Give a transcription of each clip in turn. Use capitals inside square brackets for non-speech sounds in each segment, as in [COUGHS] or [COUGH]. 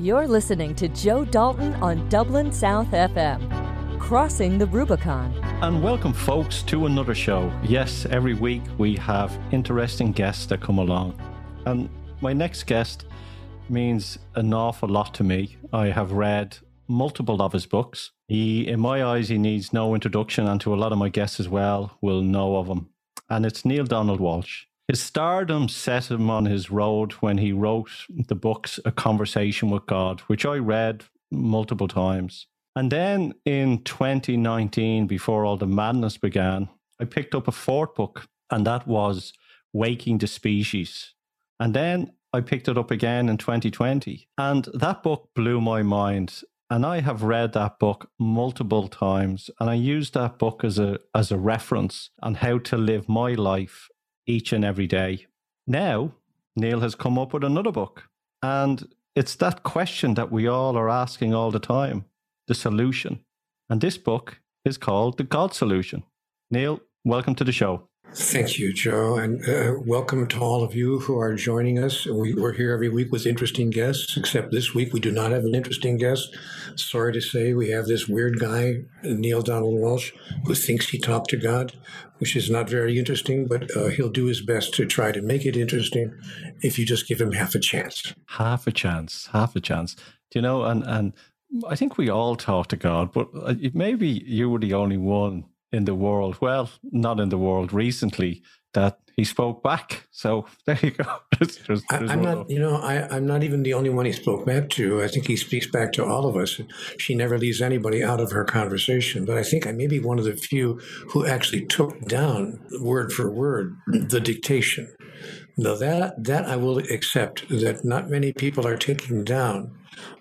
You're listening to Joe Dalton on Dublin South FM, crossing the Rubicon. And welcome, folks, to another show. Yes, every week we have interesting guests that come along. And my next guest means an awful lot to me. I have read multiple of his books. He, in my eyes, he needs no introduction, and to a lot of my guests as well, will know of him. And it's Neale Donald Walsch. His stardom set him on his road when he wrote the books A Conversation with God, which I read multiple times. And then in 2019, before all the madness began, I picked up a fourth book, and that was Waking the Species. And then I picked it up again in 2020. And that book blew my mind. And I have read that book multiple times. And I use that book as a, as a reference on how to live my life each and every day. Now, Neil has come up with another book. And it's that question that we all are asking all the time the solution. And this book is called The God Solution. Neil, welcome to the show. Thank you, Joe, and uh, welcome to all of you who are joining us. We, are here every week with interesting guests, except this week we do not have an interesting guest. Sorry to say, we have this weird guy, Neale Donald Walsch, who thinks he talked to God, which is not very interesting, but uh, he'll do his best to try to make it interesting if you just give him half a chance. Half a chance, half a chance. Do you know, and, and I think we all talk to God, but uh, maybe you were the only one in the world, well, not in the world recently, that he spoke back. So [LAUGHS] there you go. there's, there's I, am not, you know, I, am not even the only one he spoke back to. I think he speaks back to all of us. She never leaves anybody out of her conversation. But I think I may be one of the few who actually took down word for word the dictation. Now that that I will accept that not many people are taking down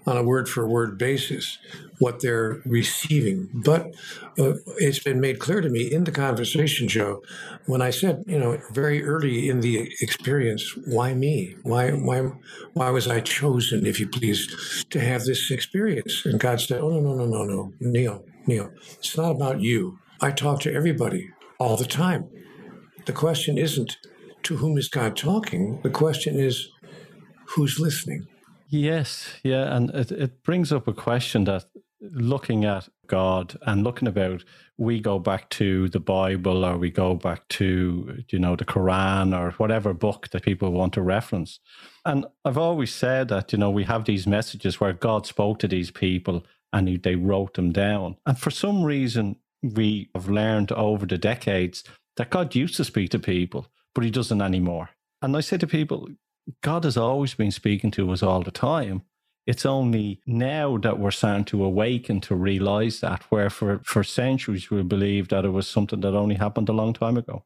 on a word for word basis what they're receiving. But uh, it's been made clear to me in the conversation, Joe, when I said, you know, very early in the experience, why me? Why, why, why was I chosen, if you please, to have this experience? And God said, oh, no, no, no, no, no, Neil Neil, it's not about you. I talk to everybody all the time. The question isn't to whom is God talking? The question is who's listening? Yes, yeah, and it, it brings up a question that looking at God and looking about, we go back to the Bible or we go back to, you know, the Quran or whatever book that people want to reference. And I've always said that, you know, we have these messages where God spoke to these people and they wrote them down. And for some reason, we have learned over the decades that God used to speak to people, but he doesn't anymore. And I say to people, God has always been speaking to us all the time. It's only now that we're starting to awaken to realize that, where for, for centuries we believed that it was something that only happened a long time ago.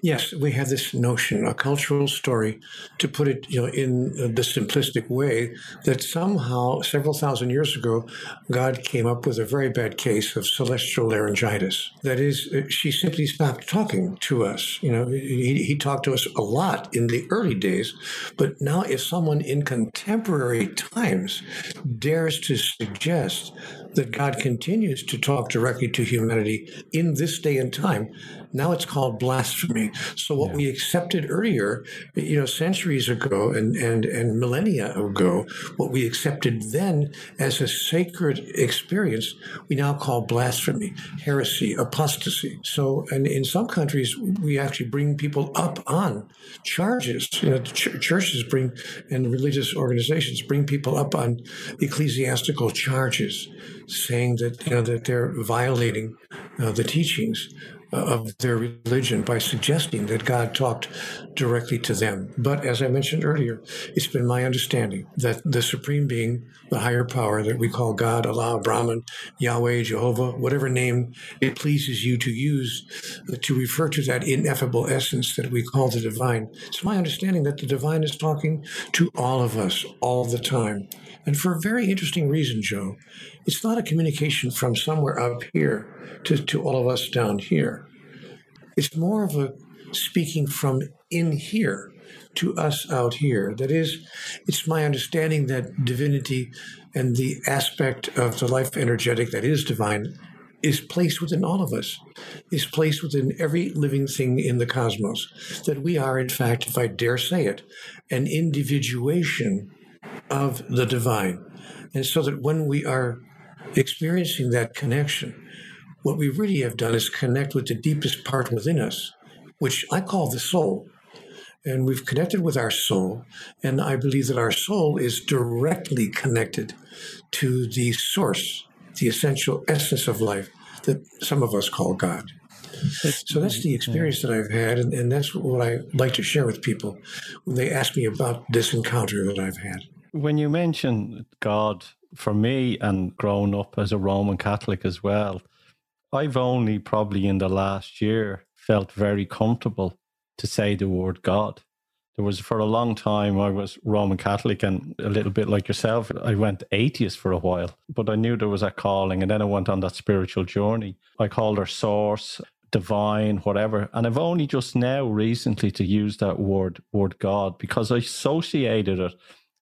Yes, we have this notion, a cultural story, to put it you know, in the simplistic way, that somehow, several thousand years ago, God came up with a very bad case of celestial laryngitis. That is, uh, she simply stopped talking to us. You know, he, he talked to us a lot in the early days, but now if someone in contemporary times dares to suggest that God continues to talk directly to humanity in this day and time, now it's called blasphemy. So what yeah. we accepted earlier, you know, centuries ago and, and, and millennia ago, what we accepted then as a sacred experience, we now call blasphemy, heresy, apostasy. So, and in some countries, we actually bring people up on charges. You know, ch- churches bring and religious organizations bring people up on ecclesiastical charges, saying that you know that they're violating uh, the teachings of their religion by suggesting that God talked directly to them. But as I mentioned earlier, it's been my understanding that the supreme being, the higher power that we call God, Allah, Brahman, Yahweh, Jehovah, whatever name it pleases you to use to refer to that ineffable essence that we call the divine, it's my understanding that the divine is talking to all of us all the time. And for a very interesting reason, Joe. It's not a communication from somewhere up here to, to all of us down here. It's more of a speaking from in here to us out here. That is, it's my understanding that divinity and the aspect of the life energetic that is divine is placed within all of us, is placed within every living thing in the cosmos. That we are, in fact, if I dare say it, an individuation of the divine. And so that when we are experiencing that connection, what we really have done is connect with the deepest part within us, which I call the soul. And we've connected with our soul. And I believe that our soul is directly connected to the source, the essential essence of life that some of us call God. So that's the experience that I've had, and, and that's what I like to share with people when they ask me about this encounter that I've had. When you mention God, for me, and growing up as a Roman Catholic as well, I've only probably in the last year felt very comfortable to say the word God. There was for a long time I was Roman Catholic and a little bit like yourself. I went atheist for a while, but I knew there was a calling, and then I went on that spiritual journey. I called her source divine, whatever. And I've only just now recently to use that word, word God, because I associated it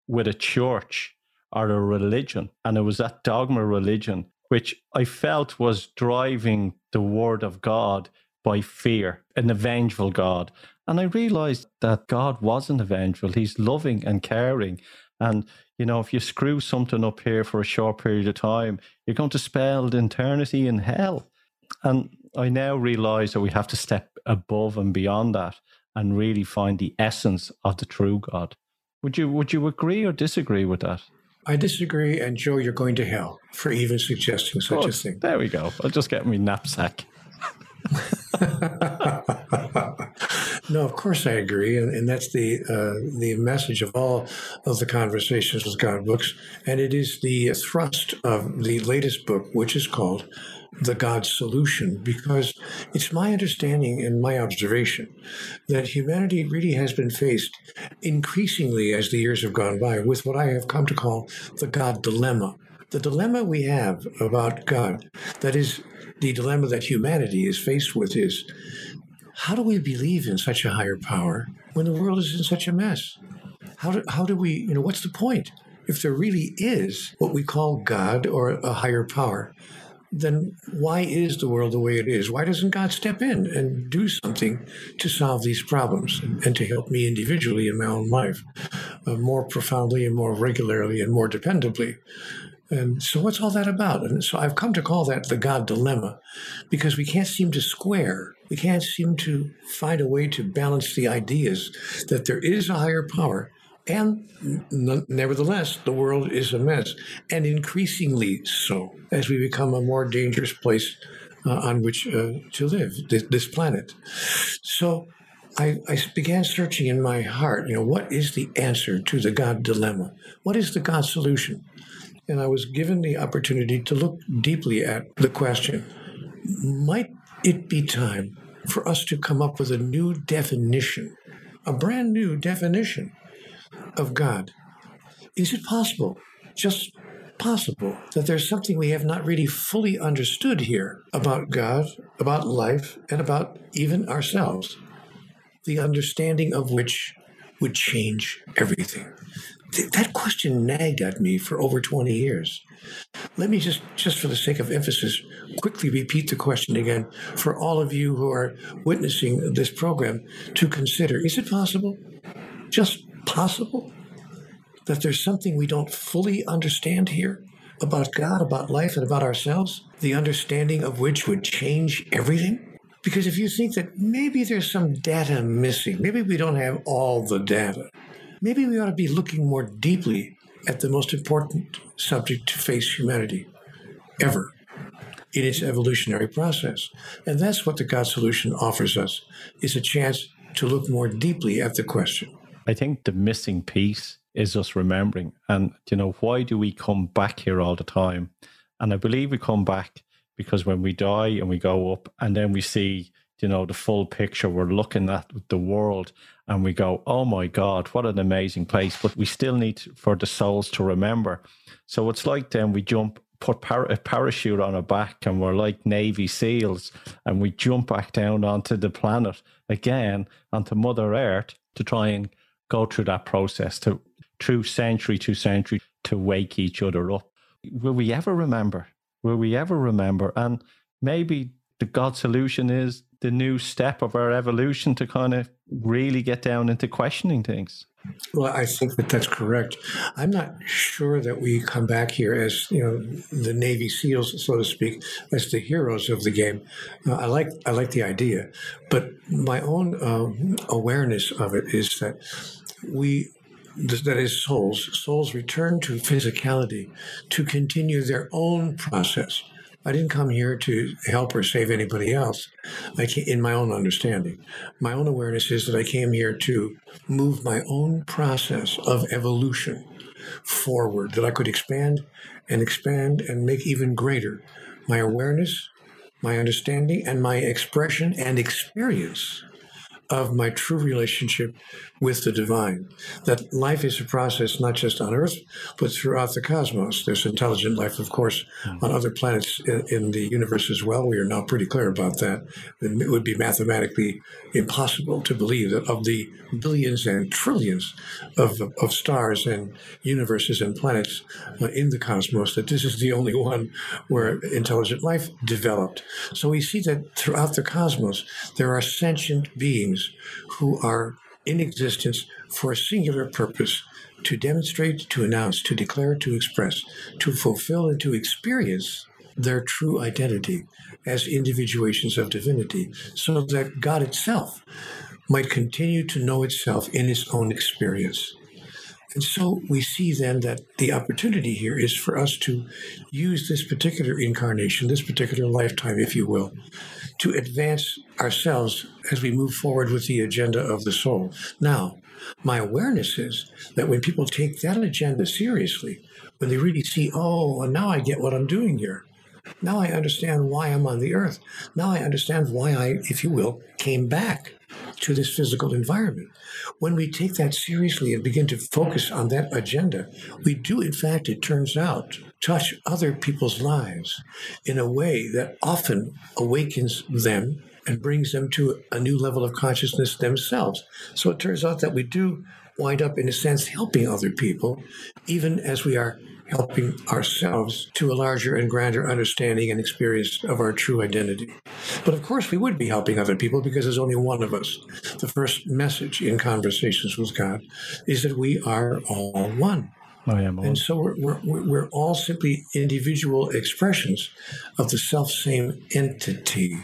with a church or a religion. And it was that dogma religion, which I felt was driving the word of God by fear, an vengeful God. And I realized that God wasn't a vengeful. He's loving and caring. And, you know, if you screw something up here for a short period of time, you're going to spend eternity in hell. And I now realize that we have to step above and beyond that and really find the essence of the true God. Would you would you agree or disagree with that? I disagree, and Joe, you're going to hell for even suggesting such oh, a thing. There we go. I'll just get me knapsack. [LAUGHS] no, of course I agree, and, and that's the uh, the message of all of the conversations with God books, and it is the thrust of the latest book, which is called the God solution because it's my understanding and my observation that humanity really has been faced increasingly as the years have gone by with what I have come to call the God dilemma. The dilemma we have about God, that is the dilemma that humanity is faced with, is how do we believe in such a higher power when the world is in such a mess? How do, how do we, you know, what's the point? If there really is what we call God or a higher power, then why is the world the way it is? Why doesn't God step in and do something to solve these problems and, and to help me individually in my own life uh, more profoundly and more regularly and more dependably? And so, what's all that about? And so, I've come to call that the God dilemma because we can't seem to square, we can't seem to find a way to balance the ideas that there is a higher power and nevertheless, the world is a mess, and increasingly so as we become a more dangerous place uh, on which uh, to live, this, this planet. So I, I, began searching in my heart, you know, what is the answer to the God dilemma? What is the God solution? And I was given the opportunity to look deeply at the question might it be time for us to come up with a new definition, a brand new definition of God. Is it possible, just possible, that there's something we have not really fully understood here about God, about life, and about even ourselves? The understanding of which would change everything. Th- that question nagged at me for over 20 years. Let me just, just for the sake of emphasis, quickly repeat the question again for all of you who are witnessing this program to consider. Is it possible, just possible that there's something we don't fully understand here about God, about life, and about ourselves, the understanding of which would change everything? Because if you think that maybe there's some data missing, maybe we don't have all the data, maybe we ought to be looking more deeply at the most important subject to face humanity ever in its evolutionary process. And that's what the God solution offers us is a chance to look more deeply at the question. I think the missing piece is us remembering. And, you know, why do we come back here all the time? And I believe we come back because when we die and we go up and then we see, you know, the full picture, we're looking at the world and we go, oh my God, what an amazing place. But we still need for the souls to remember. So it's like then we jump put a parachute on our back and we're like Navy SEALs and we jump back down onto the planet again, onto Mother Earth to try and go through that process to through century to century to wake each other up. Will we ever remember? Will we ever remember? And maybe the God solution is the new step of our evolution to kind of really get down into questioning things. Well, I think that that's correct. I'm not sure that we come back here as you know the Navy SEALs, so to speak, as the heroes of the game. Uh, I like I like the idea, but my own um, awareness of it is that we that is souls souls return to physicality to continue their own process I didn't come here to help or save anybody else. I came, in my own understanding, my own awareness is that I came here to move my own process of evolution forward, that I could expand and expand and make even greater my awareness, my understanding, and my expression and experience of my true relationship with the divine. That life is a process not just on Earth, but throughout the cosmos. There's intelligent life, of course, on other planets in, in the universe as well. We are now pretty clear about that. It would be mathematically impossible to believe that of the billions and trillions of, of stars and universes and planets uh, in the cosmos, that this is the only one where intelligent life developed. So we see that throughout the cosmos, there are sentient beings who are in existence for a singular purpose to demonstrate, to announce, to declare, to express, to fulfill, and to experience their true identity as individuations of divinity, so that God itself might continue to know itself in its own experience. And so we see then that the opportunity here is for us to use this particular incarnation, this particular lifetime, if you will, to advance ourselves as we move forward with the agenda of the soul. Now, my awareness is that when people take that agenda seriously, when they really see, oh, now I get what I'm doing here. Now I understand why I'm on the earth. Now I understand why I, if you will, came back to this physical environment. When we take that seriously and begin to focus on that agenda, we do, in fact, it turns out, touch other people's lives in a way that often awakens them and brings them to a new level of consciousness themselves. So it turns out that we do wind up, in a sense, helping other people, even as we are helping ourselves to a larger and grander understanding and experience of our true identity. But of course, we would be helping other people because there's only one of us. The first message in conversations with God is that we are all one. Oh, Am And so we're, we're, we're all simply individual expressions of the self same entity.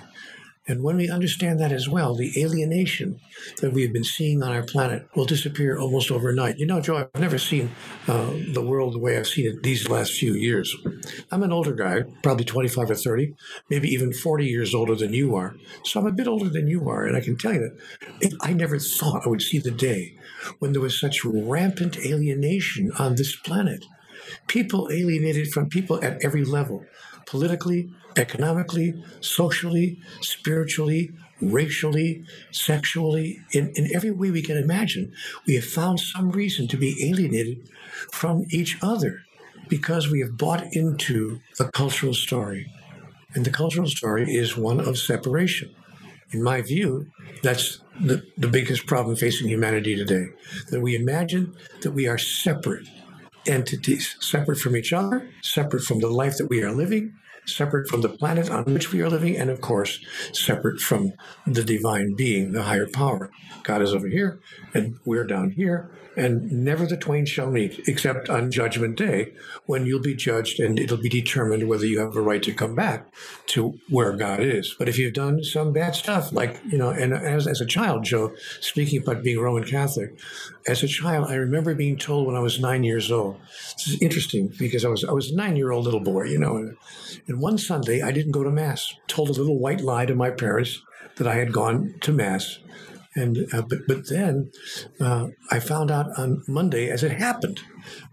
And when we understand that as well, the alienation that we've been seeing on our planet will disappear almost overnight. You know, Joe, I've never seen uh, the world the way I've seen it these last few years. I'm an older guy, probably 25 or 30, maybe even 40 years older than you are. So I'm a bit older than you are. And I can tell you that I never thought I would see the day when there was such rampant alienation on this planet. People alienated from people at every level politically, economically, socially, spiritually, racially, sexually, in, in every way we can imagine. We have found some reason to be alienated from each other because we have bought into the cultural story. And the cultural story is one of separation. In my view, that's the, the biggest problem facing humanity today. That we imagine that we are separate entities, separate from each other, separate from the life that we are living, separate from the planet on which we are living, and of course, separate from the divine being, the higher power. God is over here, and we're down here, and never the twain shall meet, except on Judgment Day, when you'll be judged and it'll be determined whether you have a right to come back to where God is. But if you've done some bad stuff, like, you know, and as, as a child, Joe, speaking about being Roman Catholic, as a child, I remember being told when I was nine years old. This is interesting because I was I was a nine year old little boy, you know, and, one Sunday I didn't go to mass. Told a little white lie to my parents that I had gone to mass and uh, but but then uh, I found out on Monday as it happened.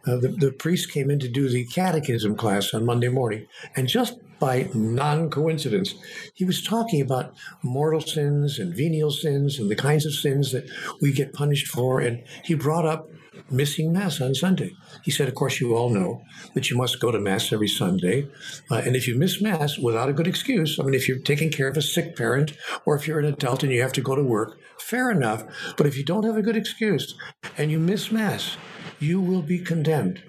Uh, the, the priest came in to do the catechism class on Monday morning, and just by non coincidence, he was talking about mortal sins and venial sins and the kinds of sins that we get punished for. And he brought up missing Mass on Sunday. He said, Of course, you all know that you must go to Mass every Sunday. Uh, and if you miss Mass without a good excuse, I mean, if you're taking care of a sick parent or if you're an adult and you have to go to work, fair enough. But if you don't have a good excuse and you miss Mass, you will be condemned.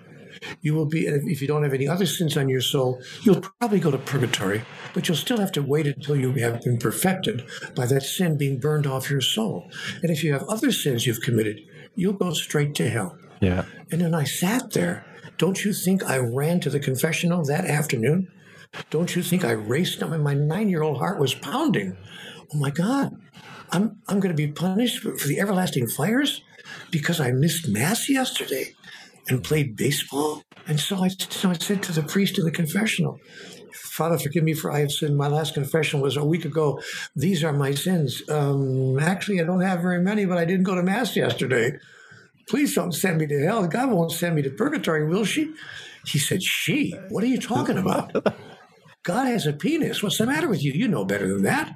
You will be, if you don't have any other sins on your soul, you'll probably go to purgatory, but you'll still have to wait until you have been perfected by that sin being burned off your soul. And if you have other sins you've committed, you'll go straight to hell. Yeah. And then I sat there. Don't you think I ran to the confessional that afternoon? Don't you think I raced? I mean, my nine year old heart was pounding. Oh my God, I'm, I'm going to be punished for the everlasting fires because I missed Mass yesterday and played baseball. And so I, so I said to the priest in the confessional, Father, forgive me for I have sinned. My last confession was a week ago. These are my sins. Um, actually, I don't have very many, but I didn't go to Mass yesterday. Please don't send me to hell. God won't send me to purgatory, will she? He said, She? What are you talking about? God has a penis. What's the matter with you? You know better than that.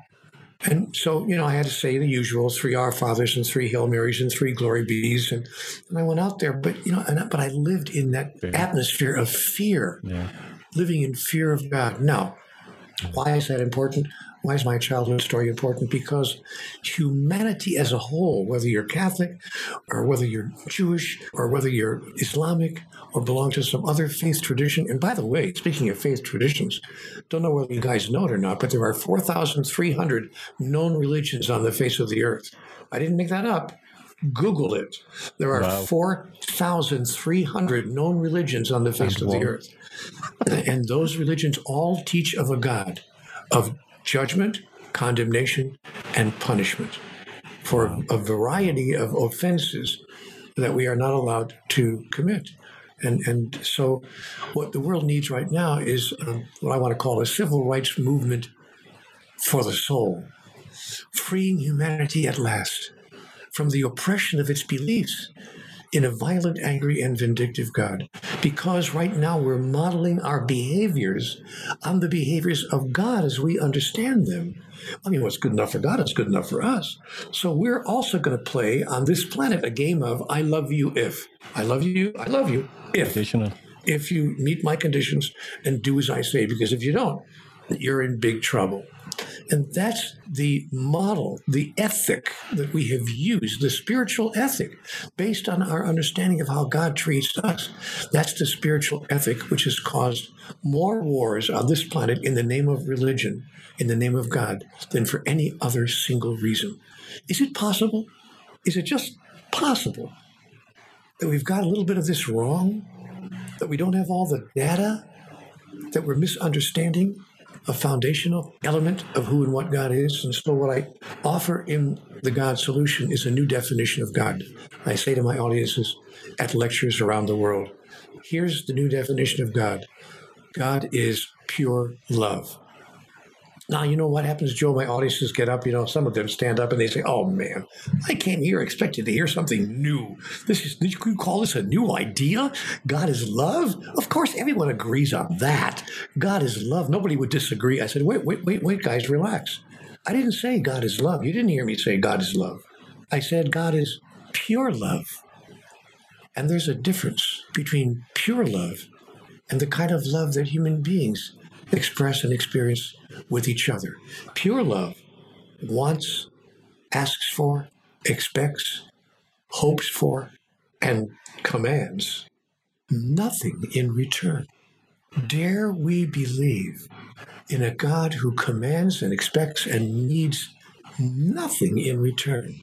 And so, you know, I had to say the usual three Our Fathers and three Hail Marys and three Glory Be's. And, and I went out there, but, you know, and, but I lived in that yeah. atmosphere of fear, yeah. living in fear of God. Now, why is that important? Why is my childhood story important? Because humanity as a whole, whether you're Catholic or whether you're Jewish or whether you're Islamic or belong to some other faith tradition, and by the way, speaking of faith traditions, don't know whether you guys know it or not, but there are 4,300 known religions on the face of the earth. I didn't make that up. Google it. There are wow. 4,300 known religions on the face of the earth. And those religions all teach of a God, of judgment, condemnation, and punishment for a variety of offenses that we are not allowed to commit. And, and so, what the world needs right now is um, what I want to call a civil rights movement for the soul, freeing humanity at last from the oppression of its beliefs in a violent, angry, and vindictive God. Because right now we're modeling our behaviors on the behaviors of God as we understand them. I mean, what's good enough for God is good enough for us. So we're also going to play on this planet a game of I love you if. I love you, I love you if. If you meet my conditions and do as I say, because if you don't, you're in big trouble. And that's the model, the ethic that we have used, the spiritual ethic, based on our understanding of how God treats us. That's the spiritual ethic which has caused more wars on this planet in the name of religion, in the name of God, than for any other single reason. Is it possible? Is it just possible that we've got a little bit of this wrong? That we don't have all the data? That we're misunderstanding? A foundational element of who and what God is. And so, what I offer in the God solution is a new definition of God. I say to my audiences at lectures around the world here's the new definition of God God is pure love. Now, you know what happens, Joe? My audiences get up, you know, some of them stand up and they say, Oh man, I came here expecting to hear something new. This is, did you call this a new idea? God is love? Of course, everyone agrees on that. God is love. Nobody would disagree. I said, Wait, wait, wait, wait, guys, relax. I didn't say God is love. You didn't hear me say God is love. I said God is pure love. And there's a difference between pure love and the kind of love that human beings express and experience with each other. Pure love wants, asks for, expects, hopes for, and commands nothing in return. Dare we believe in a God who commands and expects and needs nothing in return?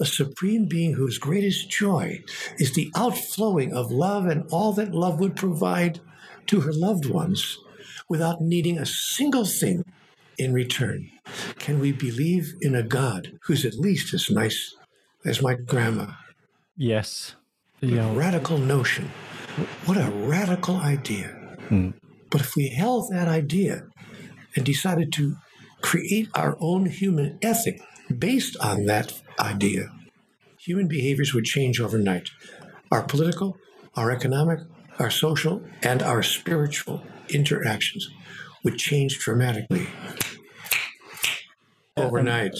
A supreme being whose greatest joy is the outflowing of love and all that love would provide to her loved ones without needing a single thing in return? Can we believe in a God who's at least as nice as my grandma? Yes. Yeah. Radical notion. What a radical idea. Hmm. But if we held that idea and decided to create our own human ethic based on that idea, human behaviors would change overnight. Our political, our economic, our social, and our spiritual interactions would change dramatically uh-huh. overnight.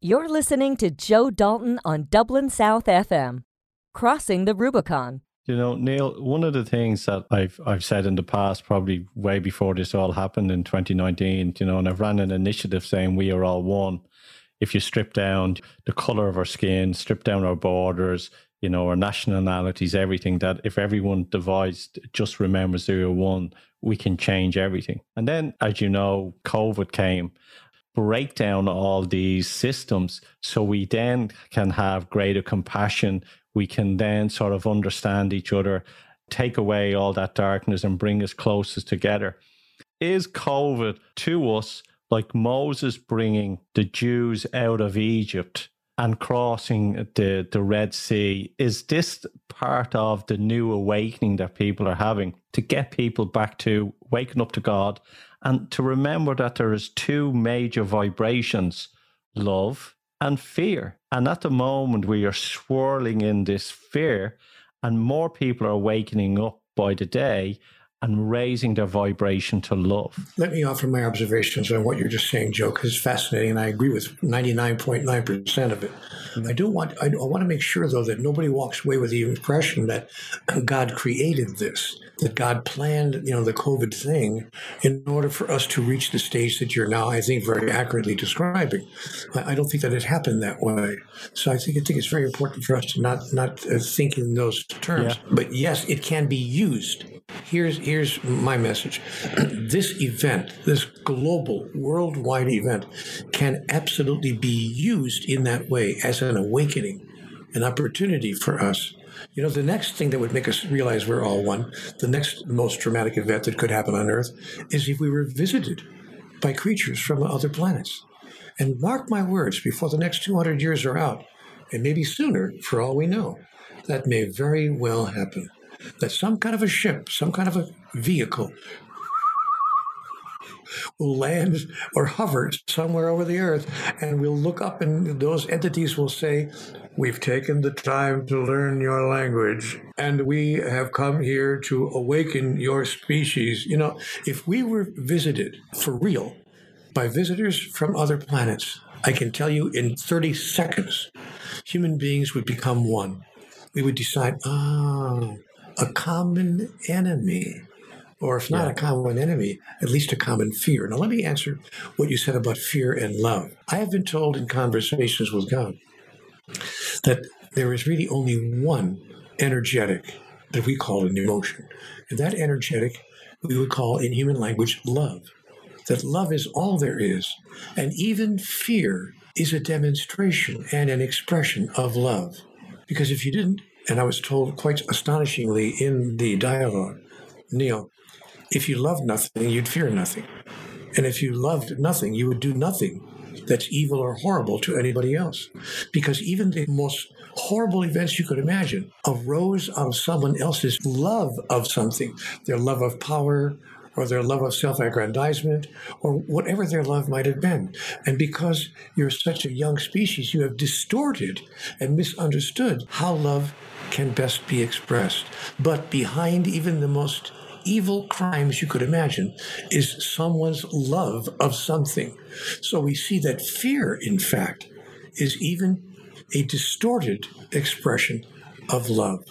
You're listening to Joe Dalton on Dublin South FM, crossing the Rubicon. You know, Neil, one of the things that I've I've said in the past, probably way before this all happened in 2019, you know, and I've ran an initiative saying we are all one. If you strip down the color of our skin, strip down our borders, you know, our nationalities, everything, that if everyone divides, just remember zero one, we can change everything. And then, as you know, COVID came, break down all these systems so we then can have greater compassion we can then sort of understand each other, take away all that darkness, and bring us closest together. Is COVID to us like Moses bringing the Jews out of Egypt and crossing the, the Red Sea? Is this part of the new awakening that people are having to get people back to waking up to God and to remember that there is two major vibrations love and fear. And at the moment, we are swirling in this fear, and more people are wakening up by the day and raising their vibration to love. Let me offer my observations on what you're just saying, Joe, because it's fascinating, and I agree with 99.9% of it. I do want I, want to make sure, though, that nobody walks away with the impression that God created this, that God planned, you know, the COVID thing in order for us to reach the stage that you're now, I think, very accurately describing. I, I don't think that it happened that way. So I think I think it's very important for us to not not uh, think in those terms. Yeah. But yes, it can be used Here's here's my message. [CLEARS THROAT] this event, this global, worldwide event, can absolutely be used in that way as an awakening, an opportunity for us. You know, the next thing that would make us realize we're all one, the next most dramatic event that could happen on Earth, is if we were visited by creatures from other planets. And mark my words, before the next 200 years are out, and maybe sooner, for all we know, that may very well happen that some kind of a ship, some kind of a vehicle will land or hover somewhere over the earth and we'll look up and those entities will say we've taken the time to learn your language and we have come here to awaken your species. You know if we were visited for real by visitors from other planets i can tell you in 30 seconds human beings would become one. We would decide ah a common enemy, or if not yeah. a common enemy, at least a common fear. Now, let me answer what you said about fear and love. I have been told in conversations with God that there is really only one energetic that we call an emotion. And that energetic we would call in human language love. That love is all there is. And even fear is a demonstration and an expression of love. Because if you didn't and I was told quite astonishingly in the dialogue, Neil, if you loved nothing, you'd fear nothing. And if you loved nothing, you would do nothing that's evil or horrible to anybody else. Because even the most horrible events you could imagine arose out of someone else's love of something, their love of power, or their love of self aggrandizement, or whatever their love might have been. And because you're such a young species, you have distorted and misunderstood how love can best be expressed. But behind even the most evil crimes you could imagine is someone's love of something. So we see that fear, in fact, is even a distorted expression of love.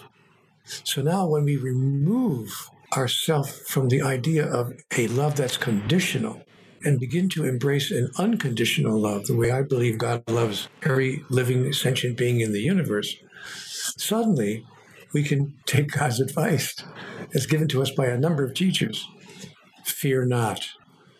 So now when we remove ourselves from the idea of a love that's conditional and begin to embrace an unconditional love, the way I believe God loves every living sentient being in the universe, suddenly we can take [LAUGHS] God's advice as given to us by a number of teachers. Fear not,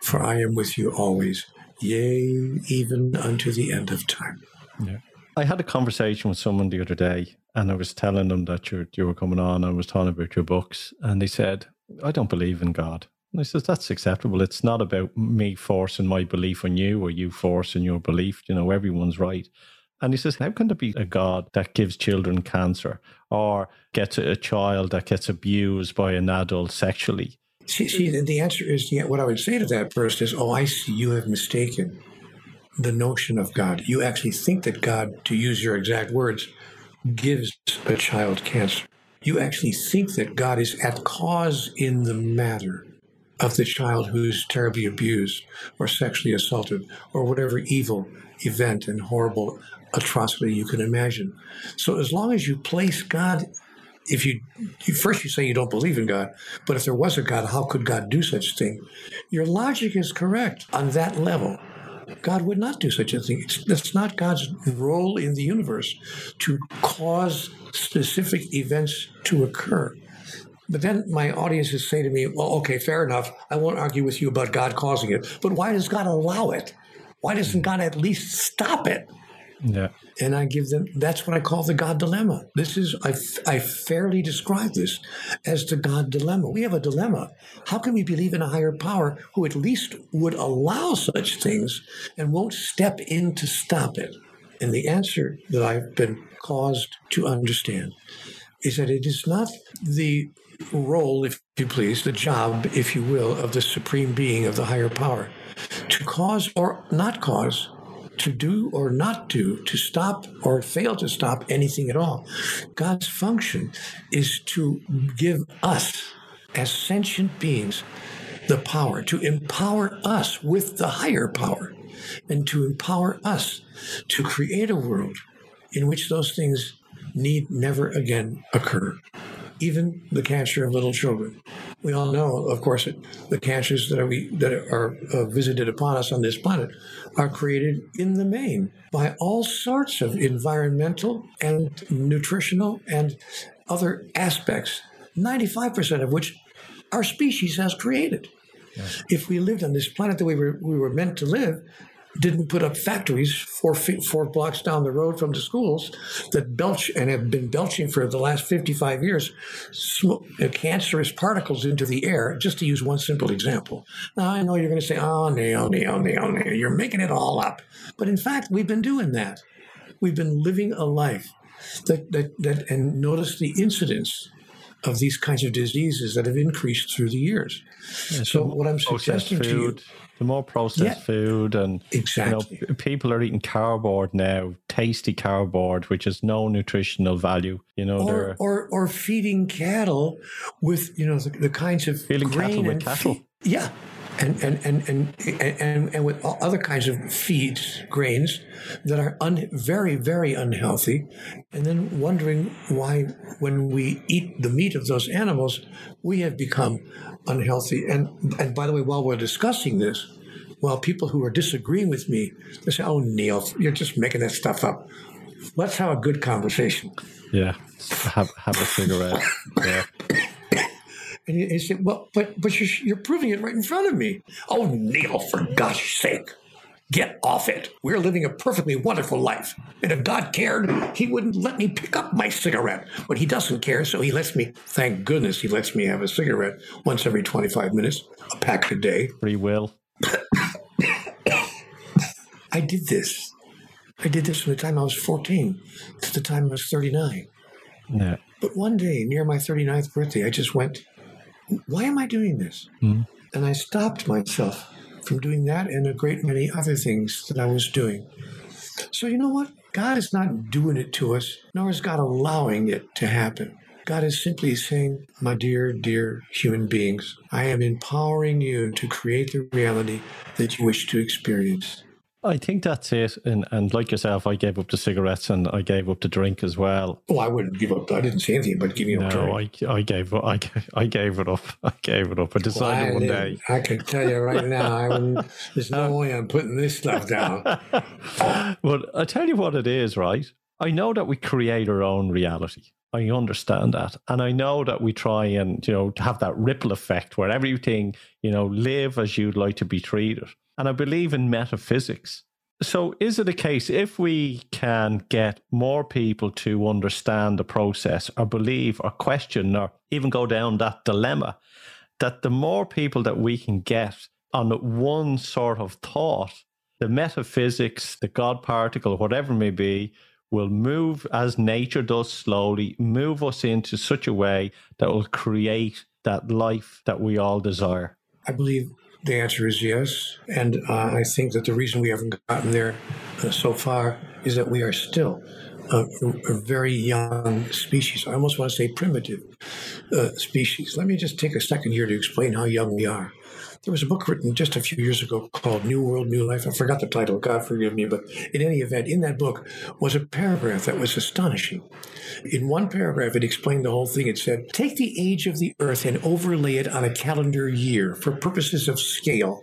for I am with you always, yea, even unto the end of time. Yeah. I had a conversation with someone the other day, and I was telling them that you you were coming on. I was talking about your books, and they said, "I don't believe in God." And I said, "That's acceptable. It's not about me forcing my belief on you or you forcing your belief. You know, everyone's right." And he says, How can there be a God that gives children cancer or gets a child that gets abused by an adult sexually? See, see the answer is yeah, what I would say to that first is, Oh, I see you have mistaken the notion of God. You actually think that God, to use your exact words, gives a child cancer. You actually think that God is at cause in the matter of the child who's terribly abused or sexually assaulted or whatever evil event and horrible atrocity you can imagine. So as long as you place God, if you, you, first you say you don't believe in God, but if there was a God, how could God do such a thing? Your logic is correct on that level. God would not do such a thing. It's, that's not God's role in the universe to cause specific events to occur. But then my audiences say to me, well, okay, fair enough. I won't argue with you about God causing it. But why does God allow it? Why doesn't God at least stop it? Yeah. And I give them, that's what I call the God dilemma. This is, I, I fairly describe this as the God dilemma. We have a dilemma. How can we believe in a higher power who at least would allow such things and won't step in to stop it? And the answer that I've been caused to understand is that it is not the role, if you please, the job, if you will, of the supreme being of the higher power to cause or not cause, to do or not do, to stop or fail to stop anything at all. God's function is to give us, as sentient beings, the power, to empower us with the higher power, and to empower us to create a world in which those things need never again occur. Even the capture of little children. We all know, of course, that the cancers that are, we, that are uh, visited upon us on this planet are created in the main by all sorts of environmental and nutritional and other aspects, 95% of which our species has created. Yes. If we lived on this planet the way we were, we were meant to live, didn't put up factories four feet, four blocks down the road from the schools that belch and have been belching for the last 55 years smoke, uh, cancerous particles into the air, just to use one simple example. Now, I know you're going to say, oh, Neil, Neil, Neil, Neil, you're making it all up. But in fact, we've been doing that. We've been living a life that, that, that and notice the incidence of these kinds of diseases that have increased through the years. Yeah, so, what I'm suggesting to you the more processed yeah, food and exactly. You know, people are eating cardboard now, tasty cardboard, which has no nutritional value. You know, or or, or feeding cattle with you know the, the kinds of feeding cattle with cattle. Fe- yeah, and and, and and and and with other kinds of feeds, grains that are un, very very unhealthy, and then wondering why when we eat the meat of those animals, we have become unhealthy. And and by the way, while we're discussing this, while people who are disagreeing with me, they say, "Oh, Neil, you're just making that stuff up." Let's have a good conversation. Yeah, have have a cigarette. yeah. [COUGHS] And he, he, said, "Well, but but you're, you're proving it right in front of me." Oh, Neil, for gosh sake! Get off it. We're living a perfectly wonderful life. And if God cared, He wouldn't let me pick up my cigarette. But He doesn't care, so He lets me, thank goodness, He lets me have a cigarette once every 25 minutes, a pack a day. Free will. [COUGHS] I did this. I did this from the time I was 14 to the time I was 39. Yeah. But one day, near my 39th birthday, I just went, why am I doing this? Mm. And I stopped myself from doing that and a great many other things that I was doing. So, you know what? God is not doing it to us, nor is God allowing it to happen. God is simply saying, My dear, dear human beings, I am empowering you to create the reality that you wish to experience. I think that's it. And and like yourself, I gave up the cigarettes and I gave up the drink as well. Oh, I wouldn't give up. I didn't say anything about giving up. No, I, I gave. I, I gave it up. [LAUGHS] I gave it up. I decided well, I one day. I can tell you right now, [LAUGHS] I there's no way I'm putting this stuff down. [LAUGHS] but I tell you what it is, right? I know that we create our own reality. I understand that. And I know that we try and, you know, have that ripple effect where everything, you know, live as you'd like to be treated. And I believe in metaphysics. So, is it a case if we can get more people to understand the process or believe or question or even go down that dilemma, that the more people that we can get on one sort of thought, the metaphysics, the God particle, whatever it may be, will move as nature does slowly, move us into such a way that will create that life that we all desire? I believe the answer is yes. And uh, I think that the reason we haven't gotten there uh, so far is that we are still a, a, very young species. I almost want to say primitive uh, species. Let me just take a second here to explain how young we are. There was a book written just a few years ago called New World, New Life. I forgot the title, God forgive me, but in any event, in that book was a paragraph that was astonishing. In one paragraph, it explained the whole thing. It said, Take the age of the earth and overlay it on a calendar year for purposes of scale.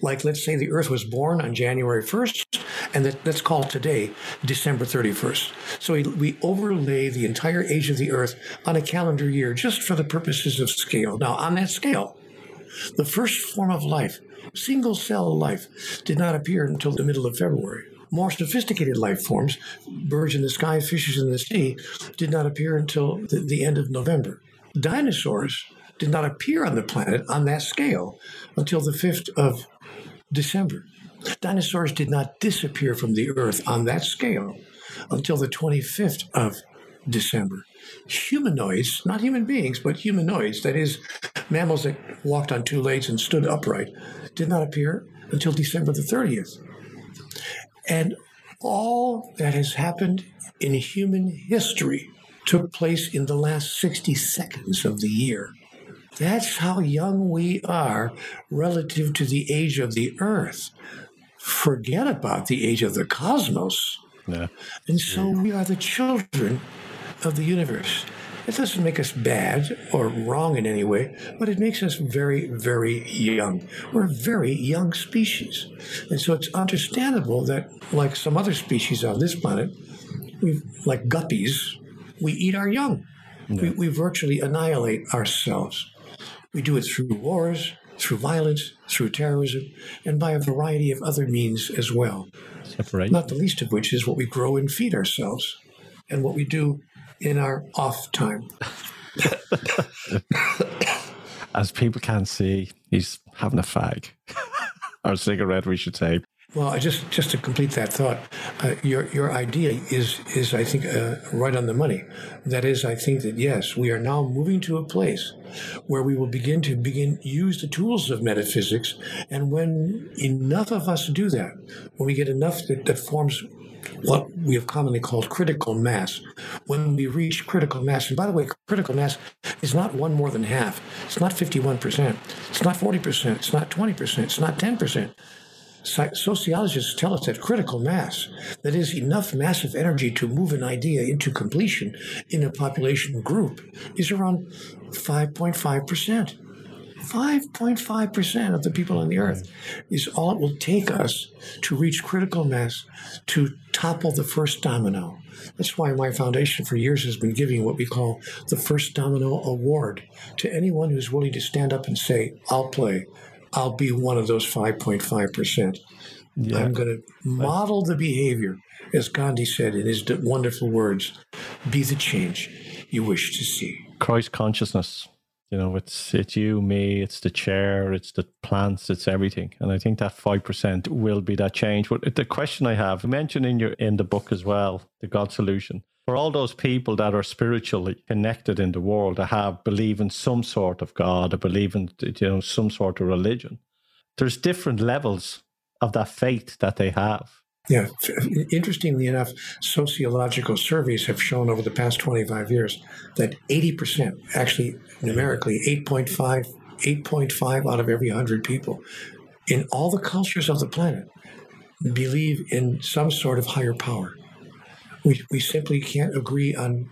Like, let's say the earth was born on January 1st, and that, let's call today December 31st. So we, we overlay the entire age of the earth on a calendar year just for the purposes of scale. Now, on that scale, the first form of life, single cell life, did not appear until the middle of February. more sophisticated life forms, birds in the sky, fishes in the sea, did not appear until the, the end of November. Dinosaurs did not appear on the planet on that scale until the 5th of December. Dinosaurs did not disappear from the earth on that scale until the 25th of December. Humanoids, not human beings, but humanoids, that is, mammals that walked on two legs and stood upright, did not appear until December the 30th. And all that has happened in human history took place in the last 60 seconds of the year. That's how young we are relative to the age of the earth. Forget about the age of the cosmos. Yeah. And so mm. we are the children of the universe. It doesn't make us bad or wrong in any way, but it makes us very, very young. We're a very young species. And so it's understandable that, like some other species on this planet, we like guppies, we eat our young. We, we virtually annihilate ourselves. We do it through wars, through violence, through terrorism, and by a variety of other means as well. Separate. Not the least of which is what we grow and feed ourselves and what we do in our off time. [LAUGHS] As people can't see, he's having a fag. [LAUGHS] or a cigarette, we should say. Well, I just just to complete that thought, uh, your your idea is is I think uh, right on the money. That is, I think that yes, we are now moving to a place where we will begin to begin use the tools of metaphysics, and when enough of us do that, when we get enough that, that forms what we have commonly called critical mass. When we reach critical mass, and by the way, critical mass is not one more than half. It's not 51%. It's not 40%. It's not 20%. It's not 10% sociologists tell us that critical mass, that is, enough massive energy to move an idea into completion in a population group, is around 5.5%. 5.5% of the people on the earth is all it will take us to reach critical mass to topple the first domino. That's why my foundation for years has been giving what we call the First Domino Award to anyone who's willing to stand up and say, I'll play. I'll be one of those 5.5%. Yeah. I'm going to model the behavior, as Gandhi said in his wonderful words be the change you wish to see. Christ consciousness. You know, it's it's you, me, it's the chair, it's the plants, it's everything. And I think that five percent will be that change. But the question I have, mentioned in your in the book as well, the God solution for all those people that are spiritually connected in the world, that have believe in some sort of God, or believe in you know some sort of religion, there's different levels of that faith that they have. Yeah, interestingly enough, sociological surveys have shown over the past 25 years that 80%, actually numerically 8.5, 8.5 out of every 100 people in all the cultures of the planet believe in some sort of higher power. We, we simply can't agree on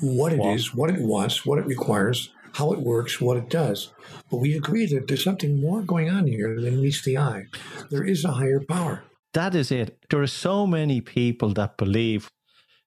what it is, what it wants, what it requires, how it works, what it does. But we agree that there's something more going on here than meets the eye. There is a higher power. That is it. There are so many people that believe,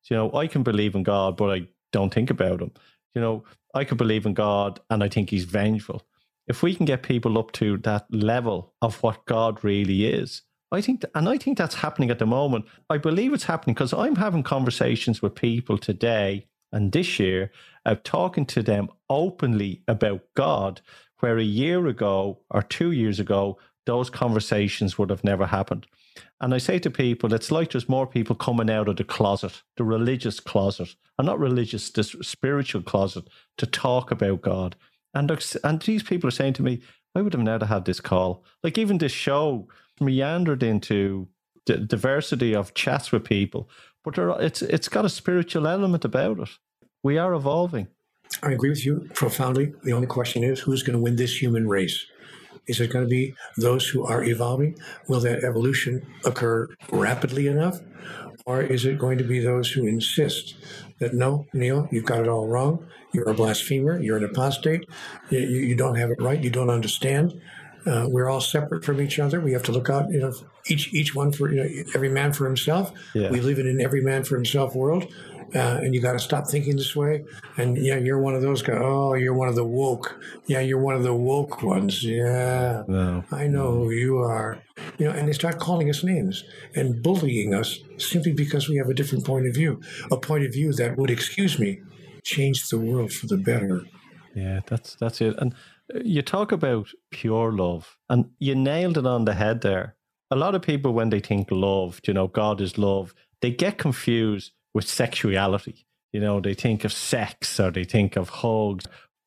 you know, I can believe in God, but I don't think about him. You know, I could believe in God and I think he's vengeful. If we can get people up to that level of what God really is, I think, and I think that's happening at the moment. I believe it's happening because I'm having conversations with people today and this year of talking to them openly about God, where a year ago or two years ago, those conversations would have never happened. And I say to people, it's like there's more people coming out of the closet, the religious closet, and not religious, the spiritual closet, to talk about God. And and these people are saying to me, I would have never had this call. Like even this show meandered into the diversity of chats with people, but there, it's it's got a spiritual element about it. We are evolving. I agree with you profoundly. The only question is who's going to win this human race? Is it going to be those who are evolving? Will that evolution occur rapidly enough? Or is it going to be those who insist that no, Neale, you've got it all wrong. You're a blasphemer. You're an apostate. You, you don't have it right. You don't understand. Uh, we're all separate from each other. We have to look out, you know, each each one for you know, every man for himself. Yeah. We live in an every man for himself world, uh, and you got to stop thinking this way. And yeah, you're one of those guys. Oh, you're one of the woke. Yeah, you're one of the woke ones. Yeah, No. I know who you are. You know, and they start calling us names and bullying us simply because we have a different point of view, a point of view that would, excuse me, change the world for the better. Yeah, that's that's it. And uh, you talk about pure love, and you nailed it on the head there. A lot of people, when they think love, you know, God is love, they get confused with sexuality. You know, they think of sex or they think of hugs.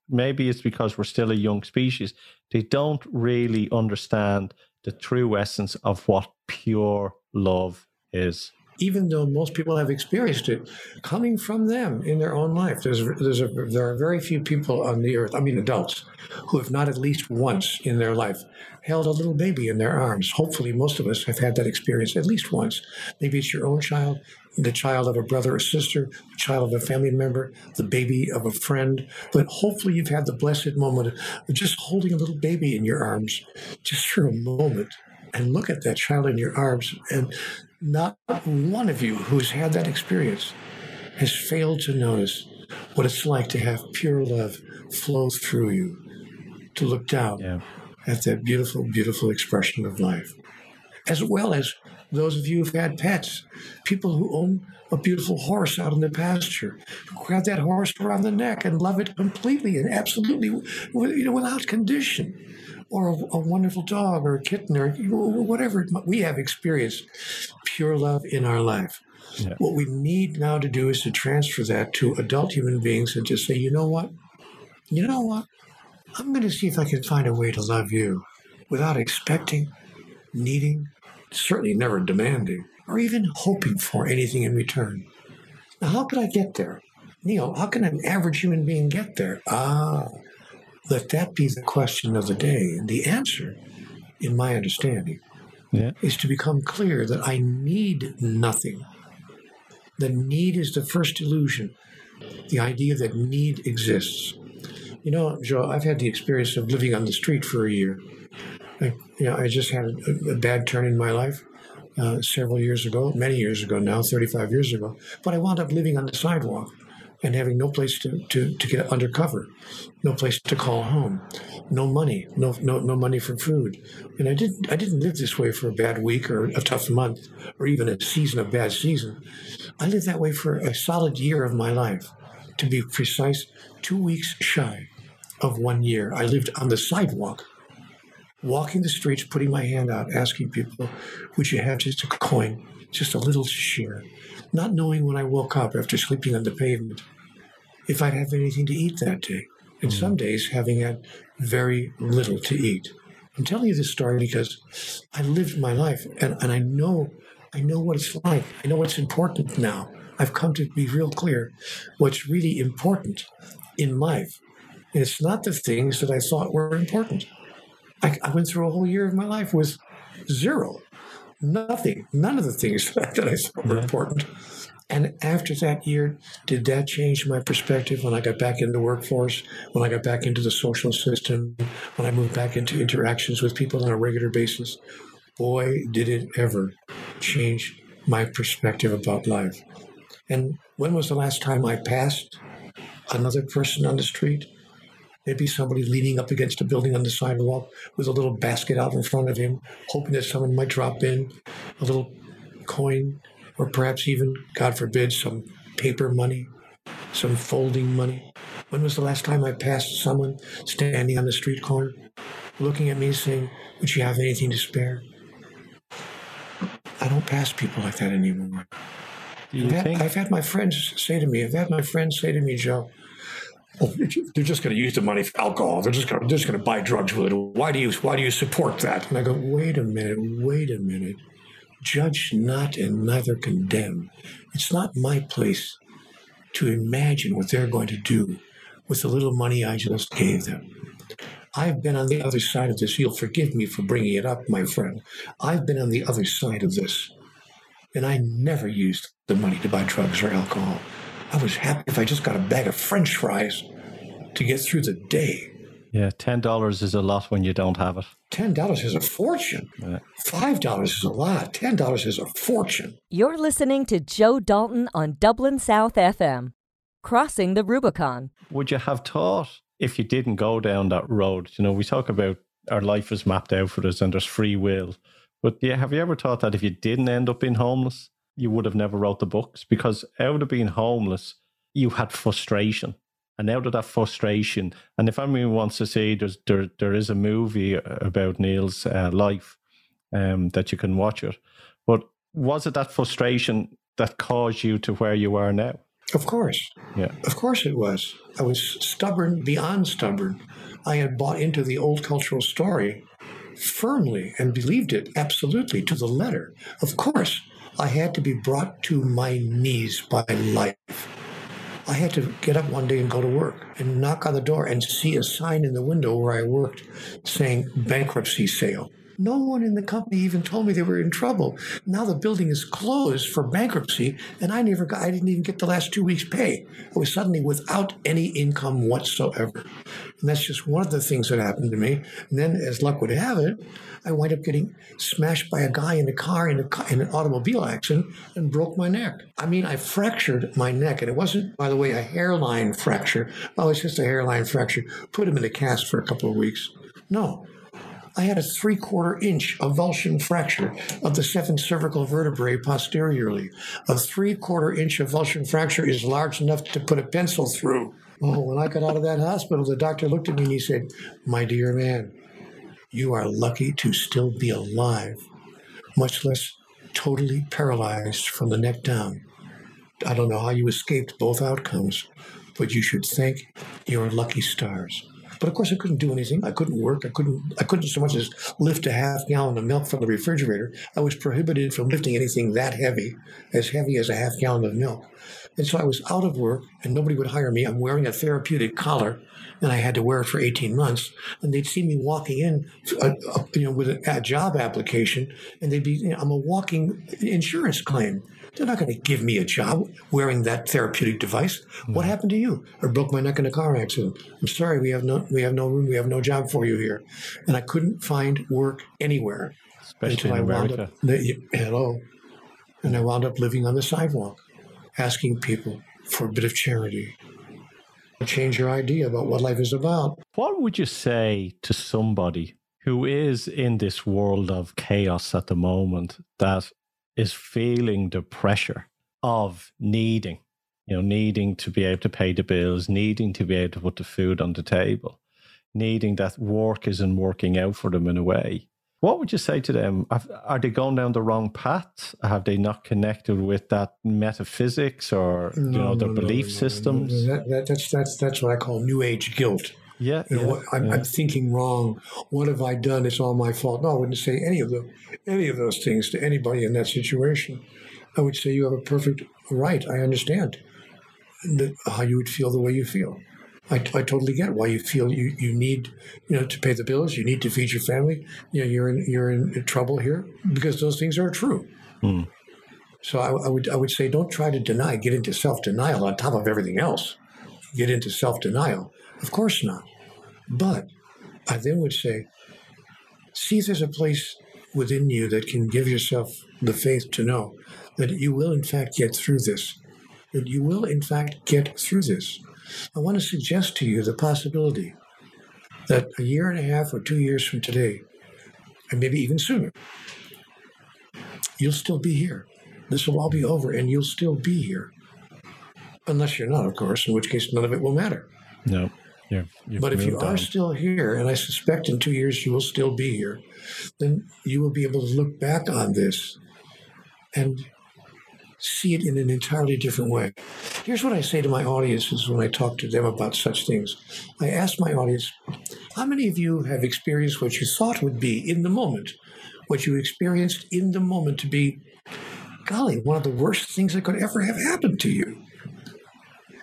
Maybe it's because we're still a young species. They don't really understand the true essence of what pure love is. Even though most people have experienced it coming from them in their own life. There's, there's a, there are very few people on the earth, I mean adults, who have not at least once in their life held a little baby in their arms. Hopefully, most of us have had that experience at least once. Maybe it's your own child, the child of a brother or sister, the child of a family member, the baby of a friend. But hopefully, you've had the blessed moment of just holding a little baby in your arms just for a moment and look at that child in your arms and not one of you who's had that experience has failed to notice what it's like to have pure love flow through you, to look down Yeah. at that beautiful, beautiful expression of life. As well as those of you who've had pets, people who own a beautiful horse out in the pasture, who grab that horse around the neck and love it completely and absolutely, you know, without condition or a, a wonderful dog or a kitten or whatever we have experienced pure love in our life. Yeah. What we need now to do is to transfer that to adult human beings and to say, you know what? You know what? I'm going to see if I can find a way to love you without expecting, needing, certainly never demanding, or even hoping for anything in return. Now, how could I get there? Neale, how can an average human being get there? Ah, let that be the question of the day. And the answer, in my understanding, Yeah. is to become clear that I need nothing. The need is the first illusion, the idea that need exists. You know, Joe, I've had the experience of living on the street for a year. I, you know, I just had a, a bad turn in my life uh, several years ago, many years ago now, 35 years ago. But I wound up living on the sidewalk and having no place to, to, to get under cover, no place to call home, no money, no, no, no money for food. And I didn't, I didn't live this way for a bad week or a tough month or even a season of bad season. I lived that way for a solid year of my life. To be precise, two weeks shy of one year. I lived on the sidewalk, walking the streets, putting my hand out, asking people, would you have just a coin, just a little share? Not knowing when I woke up after sleeping on the pavement if I'd have anything to eat that day. And hmm. some days having had very little to eat. I'm telling you this story because I lived my life and, and I know I know what it's like. I know what's important now. I've come to be real clear what's really important in life. And it's not the things that I thought were important. I, I went through a whole year of my life with zero, nothing, none of the things [LAUGHS] that I thought were important. And after that year, did that change my perspective when I got back into the workforce, when I got back into the social system, when I moved back into interactions with people on a regular basis? Boy, did it ever change my perspective about life. And when was the last time I passed another person on the street? Maybe somebody leaning up against a building on the sidewalk with a little basket out in front of him, hoping that someone might drop in a little coin, or perhaps even, God forbid, some paper money, some folding money. When was the last time I passed someone standing on the street corner, looking at me saying, Would you have anything to spare? I don't pass people like that anymore. You I've had? I've had my friends say to me, I've had my friends say to me, Joe, "Oh, they're just going to use the money for alcohol. They're just going to, they're just going to buy drugs with it. Why do you why do you support that? And I go, wait a minute, wait a minute. Judge not and neither condemn. It's not my place to imagine what they're going to do with the little money I just gave them. I've been on the other side of this. You'll forgive me for bringing it up, my friend. I've been on the other side of this. And I never used the money to buy drugs or alcohol. I was happy if I just got a bag of french fries to get through the day. Yeah, ten dollars is a lot when you don't have it. Ten dollars is a fortune. Yeah. Five dollars is a lot. Ten dollars is a fortune. You're listening to Joe Dalton on Dublin South FM, crossing the Rubicon. Would you have thought if you didn't go down that road? You know, we talk about our life is mapped out for us and there's free will. But yeah, have you ever thought that if you didn't end up being homeless, you would have never wrote the books? Because out of being homeless, you had frustration and out of that frustration, and if anyone wants to see, there's there there is a movie about Neale's uh, life um, that you can watch it. But was it that frustration that caused you to where you are now? Of course. Yeah. Of course it was. I was stubborn beyond stubborn. I had bought into the old cultural story firmly and believed it absolutely to the letter. Of course, I had to be brought to my knees by life. I had to get up one day and go to work and knock on the door and see a sign in the window where I worked saying bankruptcy sale. No one in the company even told me they were in trouble. Now the building is closed for bankruptcy, and I never got, I didn't even get the last two weeks' pay. I was suddenly without any income whatsoever. And that's just one of the things that happened to me. And then, as luck would have it, I wind up getting smashed by a guy in a car in, a, in an automobile accident and broke my neck. I mean, I fractured my neck, and it wasn't, by the way, a hairline fracture. Oh, it's just a hairline fracture. Put him in a cast for a couple of weeks. No, I had a three quarter inch avulsion fracture of the seventh cervical vertebrae posteriorly. A three quarter inch avulsion fracture is large enough to put a pencil through. Oh, when I got out of that hospital, the doctor looked at me and he said, My dear man, you are lucky to still be alive, much less totally paralyzed from the neck down. I don't know how you escaped both outcomes, but you should thank your lucky stars. But of course, I couldn't do anything. I couldn't work. I couldn't. I couldn't so much as lift a half gallon of milk from the refrigerator. I was prohibited from lifting anything that heavy, as heavy as a half gallon of milk. And so I was out of work, and nobody would hire me. I'm wearing a therapeutic collar, and I had to wear it for 18 months. And they'd see me walking in, uh, uh, you know, with a, a, job application, and they'd be, you know, I'm a walking insurance claim. They're not going to give me a job wearing that therapeutic device. Mm. What happened to you? I broke my neck in a car accident. I'm sorry, we have no we have no room, we have no job for you here. And I couldn't find work anywhere. Especially in I America. Wound up, hello. And I wound up living on the sidewalk, asking people for a bit of charity. Change your idea about what life is about. What would you say to somebody who is in this world of chaos at the moment that is feeling the pressure of needing, you know, needing to be able to pay the bills, needing to be able to put the food on the table, needing that work isn't working out for them in a way. What would you say to them? Are they going down the wrong path? Have they not connected with that metaphysics or no, you know their no, belief no, systems? That, that, that's that's that's what I call new age guilt. Yeah, you know, yeah, I'm, yeah. I'm, thinking wrong. What have I done? It's all my fault. No, I wouldn't say any of the any of those things to anybody in that situation. I would say you have a perfect right. I understand that how you would feel the way you feel. I, I totally get why you feel you, you need you know to pay the bills. You need to feed your family. You know you're in you're in trouble here because those things are true. Hmm. So I, I would I would say don't try to deny. Get into self denial on top of everything else. Get into self denial of course not. But I then would say, see if there's a place within you that can give yourself the faith to know that you will, in fact, get through this. That you will, in fact, get through this. I want to suggest to you the possibility that a year and a half or two years from today, and maybe even sooner, you'll still be here. This will all be over, and you'll still be here. Unless you're not, of course, in which case none of it will matter. No. But if you on. are still here, and I suspect in two years you will still be here, then you will be able to look back on this and see it in an entirely different way. Here's what I say to my audiences when I talk to them about such things. I ask my audience, how many of you have experienced what you thought would be in the moment, what you experienced in the moment to be, golly, one of the worst things that could ever have happened to you?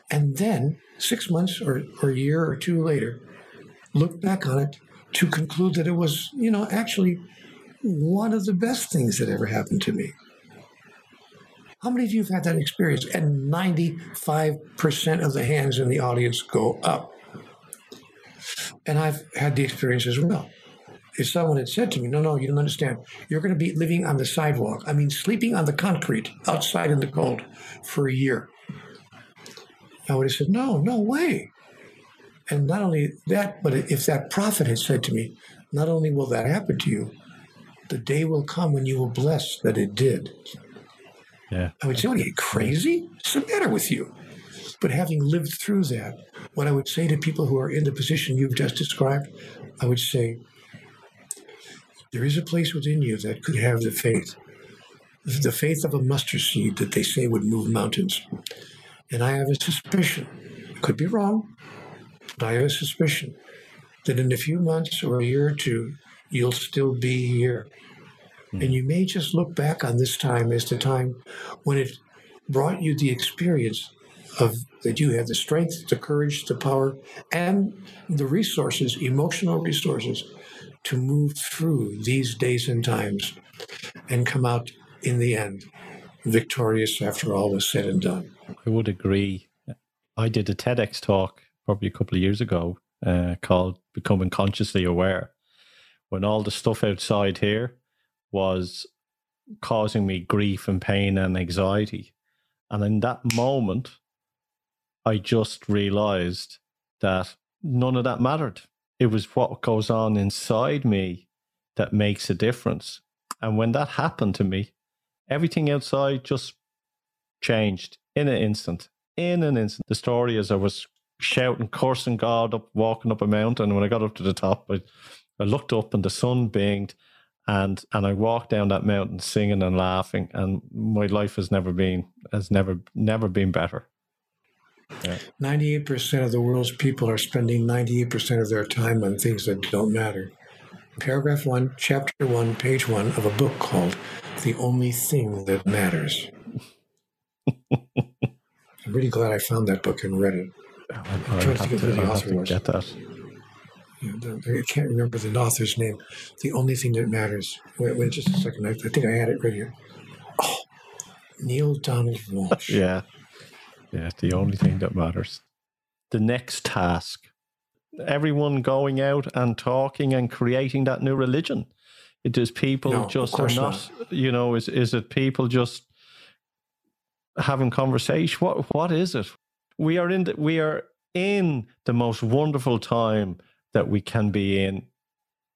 And then six months or, or a year or two later, look back on it to conclude that it was, you know, actually one of the best things that ever happened to me. How many of you have had that experience? And 95% of the hands in the audience go up. And I've had the experience as well. If someone had said to me, No, no, you don't understand. You're going to be living on the sidewalk. I mean, sleeping on the concrete outside in the cold for a year. I would have said, No, no way. And not only that, but if that prophet had said to me, Not only will that happen to you, the day will come when you will bless that it did. Yeah. I would say, What are you crazy? What's the matter with you? But having lived through that, what I would say to people who are in the position you've just described, I would say, there is a place within you that could have the faith, the faith of a mustard seed that they say would move mountains. And I have a suspicion, could be wrong, but I have a suspicion that in a few months or a year or two, you'll still be here. Mm. And you may just look back on this time as the time when it brought you the experience of that you had the strength, the courage, the power, and the resources, emotional resources to move through these days and times and come out in the end victorious after all was said and done. I would agree. I did a TEDx talk probably a couple of years ago uh, called Becoming Consciously Aware when all the stuff outside here was causing me grief and pain and anxiety. And in that moment, I just realized that none of that mattered it was what goes on inside me that makes a difference. And when that happened to me, everything outside just changed in an instant. In an instant. The story is I was shouting, cursing God up, walking up a mountain. And when I got up to the top, I, I looked up and the sun beamed and and I walked down that mountain singing and laughing. And my life has never been has never never been better. 98% of the world's people are spending 98% of their time on things that don't matter. Paragraph 1, chapter 1, page 1 of a book called The Only Thing That Matters. [LAUGHS] I'm really glad I found that book and read it. I'm trying to who the author was. Get that. I can't remember the author's name. The only thing that matters. Wait, wait just a second. I, I think I had it right here. Oh, Neale Donald Walsch. [LAUGHS] yeah. Yeah, the only thing that matters. The next task. Everyone going out and talking and creating that new religion. It is people no, just are not, not, you know, is is it people just having conversation? What what is it? We are in the, we are in the most wonderful time that we can be in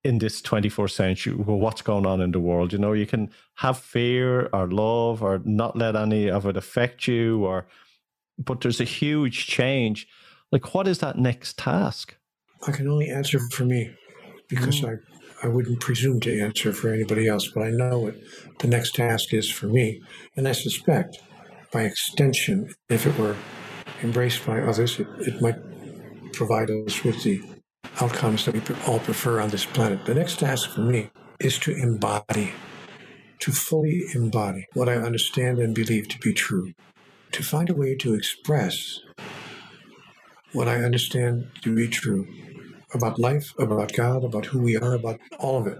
in this 24th century well, what's going on in the world you know you can have fear or love or not let any of it affect you or but there's a huge change. Like, what is that next task? I can only answer for me because mm. I, I wouldn't presume to answer for anybody else, but I know what the next task is for me. And I suspect, by extension, if it were embraced by others, it, it might provide us with the outcomes that we all prefer on this planet. The next task for me is to embody, to fully embody what I understand and believe to be true to find a way to express what I understand to be true about life, about God, about who we are, about all of it.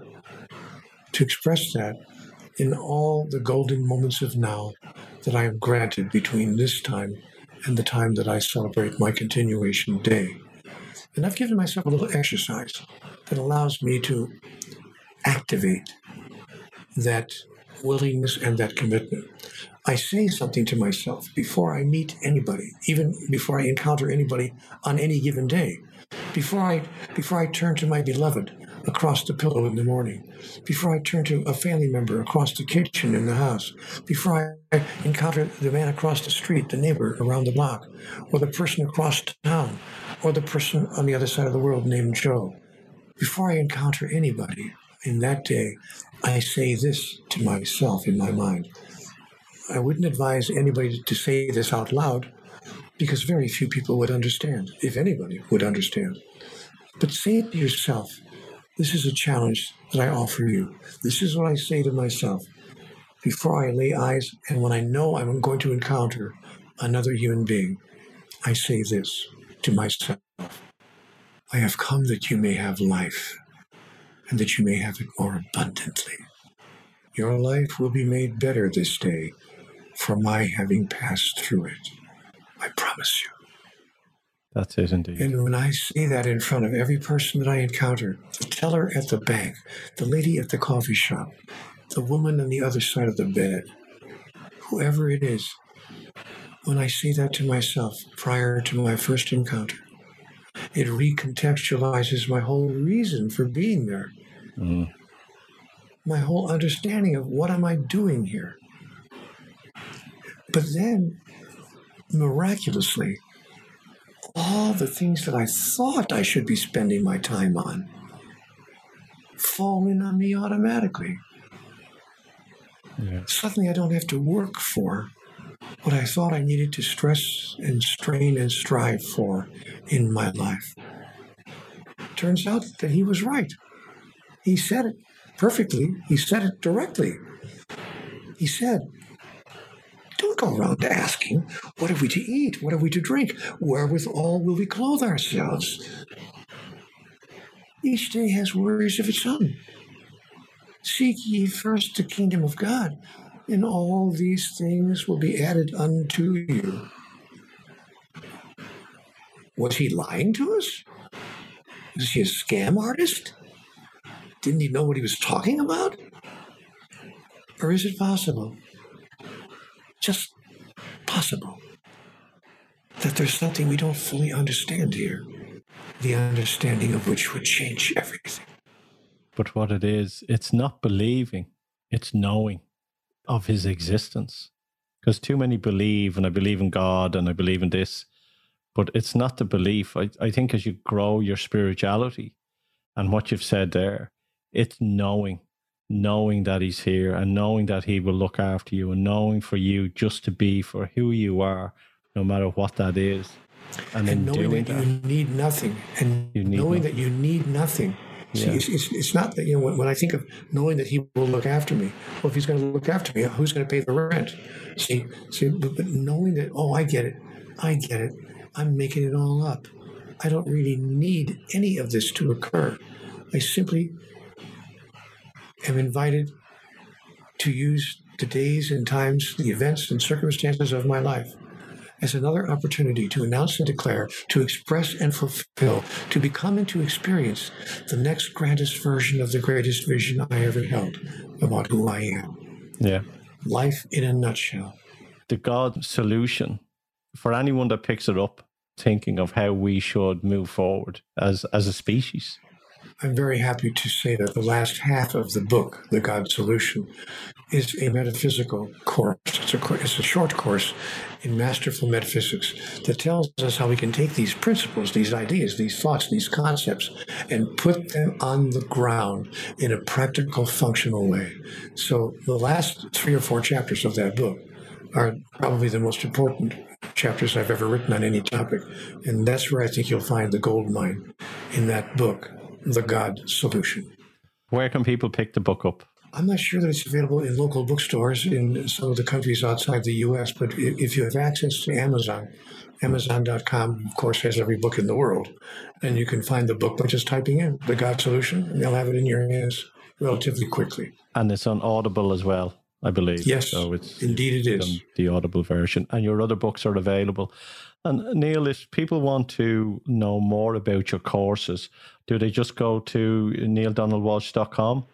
To express that in all the golden moments of now that I am granted between this time and the time that I celebrate my continuation day. And I've given myself a little exercise that allows me to activate that willingness and that commitment. I say something to myself before I meet anybody, even before I encounter anybody on any given day, before I before I turn to my beloved across the pillow in the morning, before I turn to a family member across the kitchen in the house, before I encounter the man across the street, the neighbor around the block, or the person across town, or the person on the other side of the world named Joe. Before I encounter anybody in that day, I say this to myself in my mind. I wouldn't advise anybody to say this out loud because very few people would understand, if anybody would understand. But say it to yourself. This is a challenge that I offer you. This is what I say to myself before I lay eyes and when I know I'm going to encounter another human being. I say this to myself I have come that you may have life and that you may have it more abundantly. Your life will be made better this day for my having passed through it. I promise you. That's it indeed. And when I see that in front of every person that I encounter, the teller at the bank, the lady at the coffee shop, the woman on the other side of the bed, whoever it is, when I say that to myself prior to my first encounter, it recontextualizes my whole reason for being there. Mm. My whole understanding of what am I doing here. But then, miraculously, all the things that I thought I should be spending my time on fall in on me automatically. Yeah. Suddenly, I don't have to work for what I thought I needed to stress and strain and strive for in my life. Turns out that he was right. He said it perfectly, he said it directly. He said, go around asking, what are we to eat? What are we to drink? Wherewithal will we clothe ourselves? Each day has worries of its own. Seek ye first the kingdom of God, and all these things will be added unto you. Was he lying to us? Is he a scam artist? Didn't he know what he was talking about? Or is it possible, just possible, that there's something we don't fully understand here, the understanding of which would change everything? But what it is, it's not believing, it's knowing of his existence. Because too many believe, and I believe in God, and I believe in this, but it's not the belief. I, I think as you grow your spirituality and what you've said there, it's knowing, knowing that he's here and knowing that he will look after you and knowing for you just to be for who you are, no matter what that is. And, and knowing that, that, you need nothing, and need knowing nothing. that you need nothing. See, Yeah. it's, it's, it's not that you know when, when I think of knowing that he will look after me. Well, if he's going to look after me, who's going to pay the rent? See, see, but, but knowing that oh, I get it, I get it. I'm making it all up. I don't really need any of this to occur. I simply am invited to use the days and times, the events and circumstances of my life as another opportunity to announce and declare, to express and fulfill, to become and to experience the next grandest version of the greatest vision I ever held about who I am. yeah. Life in a nutshell. the God solution for anyone that picks it up, thinking of how we should move forward as as a species. I'm very happy to say that the last half of the book, The God Solution, is a metaphysical course. It's a, it's a short course in masterful metaphysics that tells us how we can take these principles, these ideas, these thoughts, these concepts, and put them on the ground in a practical, functional way. So the last three or four chapters of that book are probably the most important chapters I've ever written on any topic. And that's where I think you'll find the gold mine in that book, The God Solution. Where can people pick the book up? I'm not sure that it's available in local bookstores in some of the countries outside the US, but if you have access to Amazon, Amazon.com, of course, has every book in the world. And you can find the book by just typing in The God Solution, and they'll have it in your hands relatively quickly. And it's on Audible as well, I believe. Yes, So it's indeed it is. the Audible version. And your other books are available. And Neale, if people want to know more about your courses, do they just go to nealedonaldwalsch.com?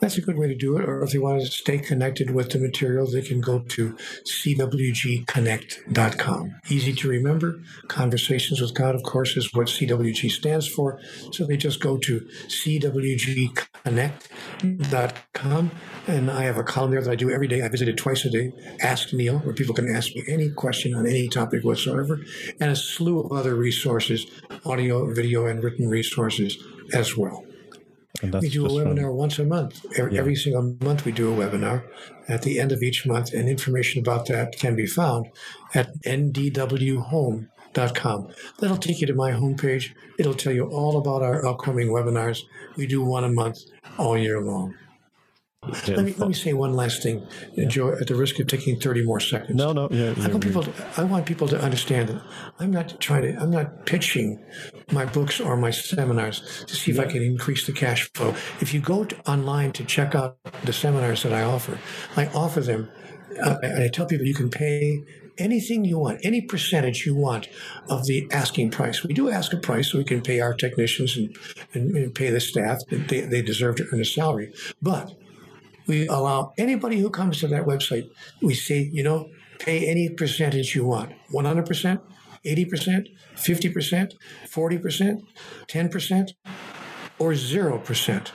That's a good way to do it. Or if they want to stay connected with the material, they can go to cwgconnect.com. Easy to remember. Conversations with God, of course, is what CWG stands for. So they just go to cwgconnect.com. And I have a column there that I do every day. I visit it twice a day. Ask Neale, where people can ask me any question on any topic whatsoever, and a slew of other resources, audio, video, and written resources as well. We do a just from- webinar once a month. Every, Yeah. every single month, we do a webinar at the end of each month, and information about that can be found at ndwhome.com. That'll take you to my homepage. It'll tell you all about our upcoming webinars. We do one a month all year long. Yeah, Let me, let me say one last thing, Joe, at the risk of taking 30 more seconds. No, no, yeah, I want people. To, I want people to understand that I'm not trying to. I'm not pitching my books or my seminars to see if I can increase the cash flow. If you go to, online to check out the seminars that I offer, I offer them. Uh, and I tell people you can pay anything you want, any percentage you want of the asking price. We do ask a price so we can pay our technicians and, and, and pay the staff. They, they deserve to earn a salary. But we allow anybody who comes to that website, we say, you know, pay any percentage you want 100%, 80%, 50%, 40%, 10%, or 0%.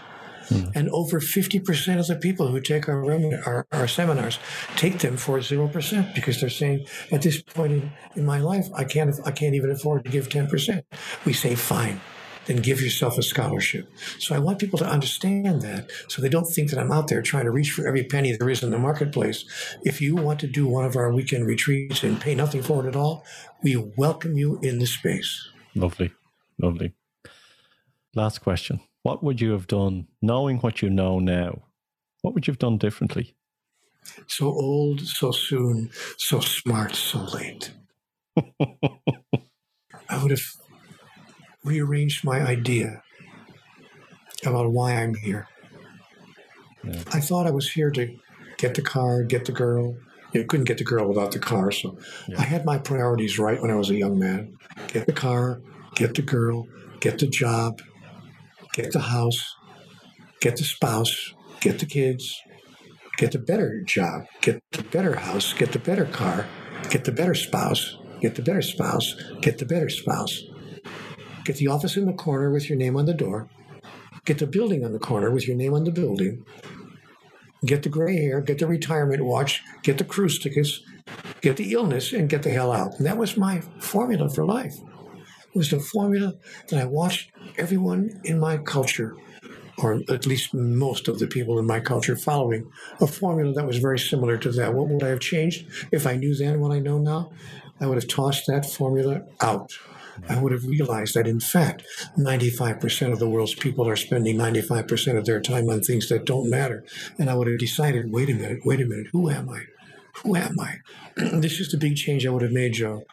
Mm. And over 50% of the people who take our, our, our, seminars take them for 0% because they're saying, at this point in, in my life, I can't, I can't even afford to give 10%. We say, fine then give yourself a scholarship. So I want people to understand that so they don't think that I'm out there trying to reach for every penny there is in the marketplace. If you want to do one of our weekend retreats and pay nothing for it at all, we welcome you in the space. Lovely. Lovely. Last question. What would you have done knowing what you know now? What would you have done differently? So old, so soon, so smart, so late. [LAUGHS] I would have rearranged my idea about why I'm here. Yeah. I thought I was here to get the car, get the girl. You couldn't get the girl without the car, so yeah. I had my priorities right when I was a young man. Get the car, get the girl, get the job, get the house, get the spouse, get the kids, get the better job, get the better house, get the better car, get the better spouse, get the better spouse, get the better spouse. Get the office in the corner with your name on the door. Get the building on the corner with your name on the building. Get the gray hair, get the retirement watch, get the cruise tickets, get the illness, and get the hell out. And that was my formula for life. It was the formula that I watched everyone in my culture, or at least most of the people in my culture, following a formula that was very similar to that. What would I have changed if I knew then what I know now? I would have tossed that formula out. I would have realized that, in fact, 95% of the world's people are spending 95% of their time on things that don't matter. And I would have decided wait a minute, wait a minute, who am I? Who am I? [CLEARS THROAT] this is the big change I would have made, Joe.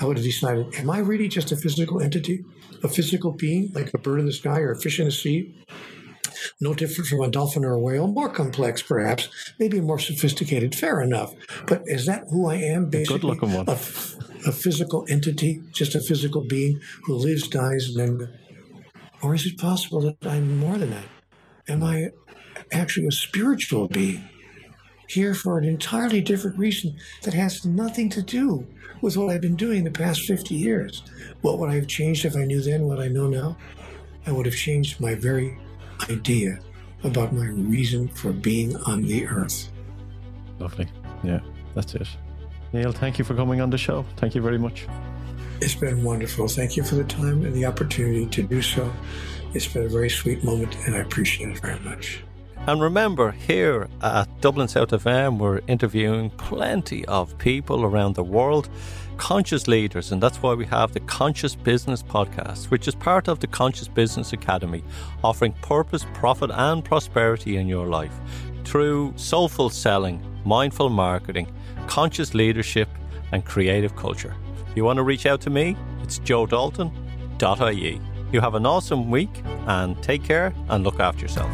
I would have decided, am I really just a physical entity, a physical being, like a bird in the sky or a fish in the sea? No different from a dolphin or a whale, more complex perhaps, maybe more sophisticated, fair enough. But is that who I am, basically? Good looking one. A, a physical entity, just a physical being who lives, dies, and then. Or is it possible that I'm more than that? Am I actually a spiritual being? Here for an entirely different reason that has nothing to do with what I've been doing the past 50 years. What would I have changed if I knew then what I know now? I would have changed my very idea about my reason for being on the earth. Lovely. Yeah, that's it. Neale, thank you for coming on the show. Thank you very much. It's been wonderful. Thank you for the time and the opportunity to do so. It's been a very sweet moment, and I appreciate it very much. And remember, here at Dublin South FM, we're interviewing plenty of people around the world, conscious leaders, and that's why we have the Conscious Business Podcast, which is part of the Conscious Business Academy, offering purpose, profit, and prosperity in your life through soulful selling, mindful marketing conscious leadership, and creative culture. If you want to reach out to me, it's joedalton.ie. You have an awesome week and take care and look after yourself.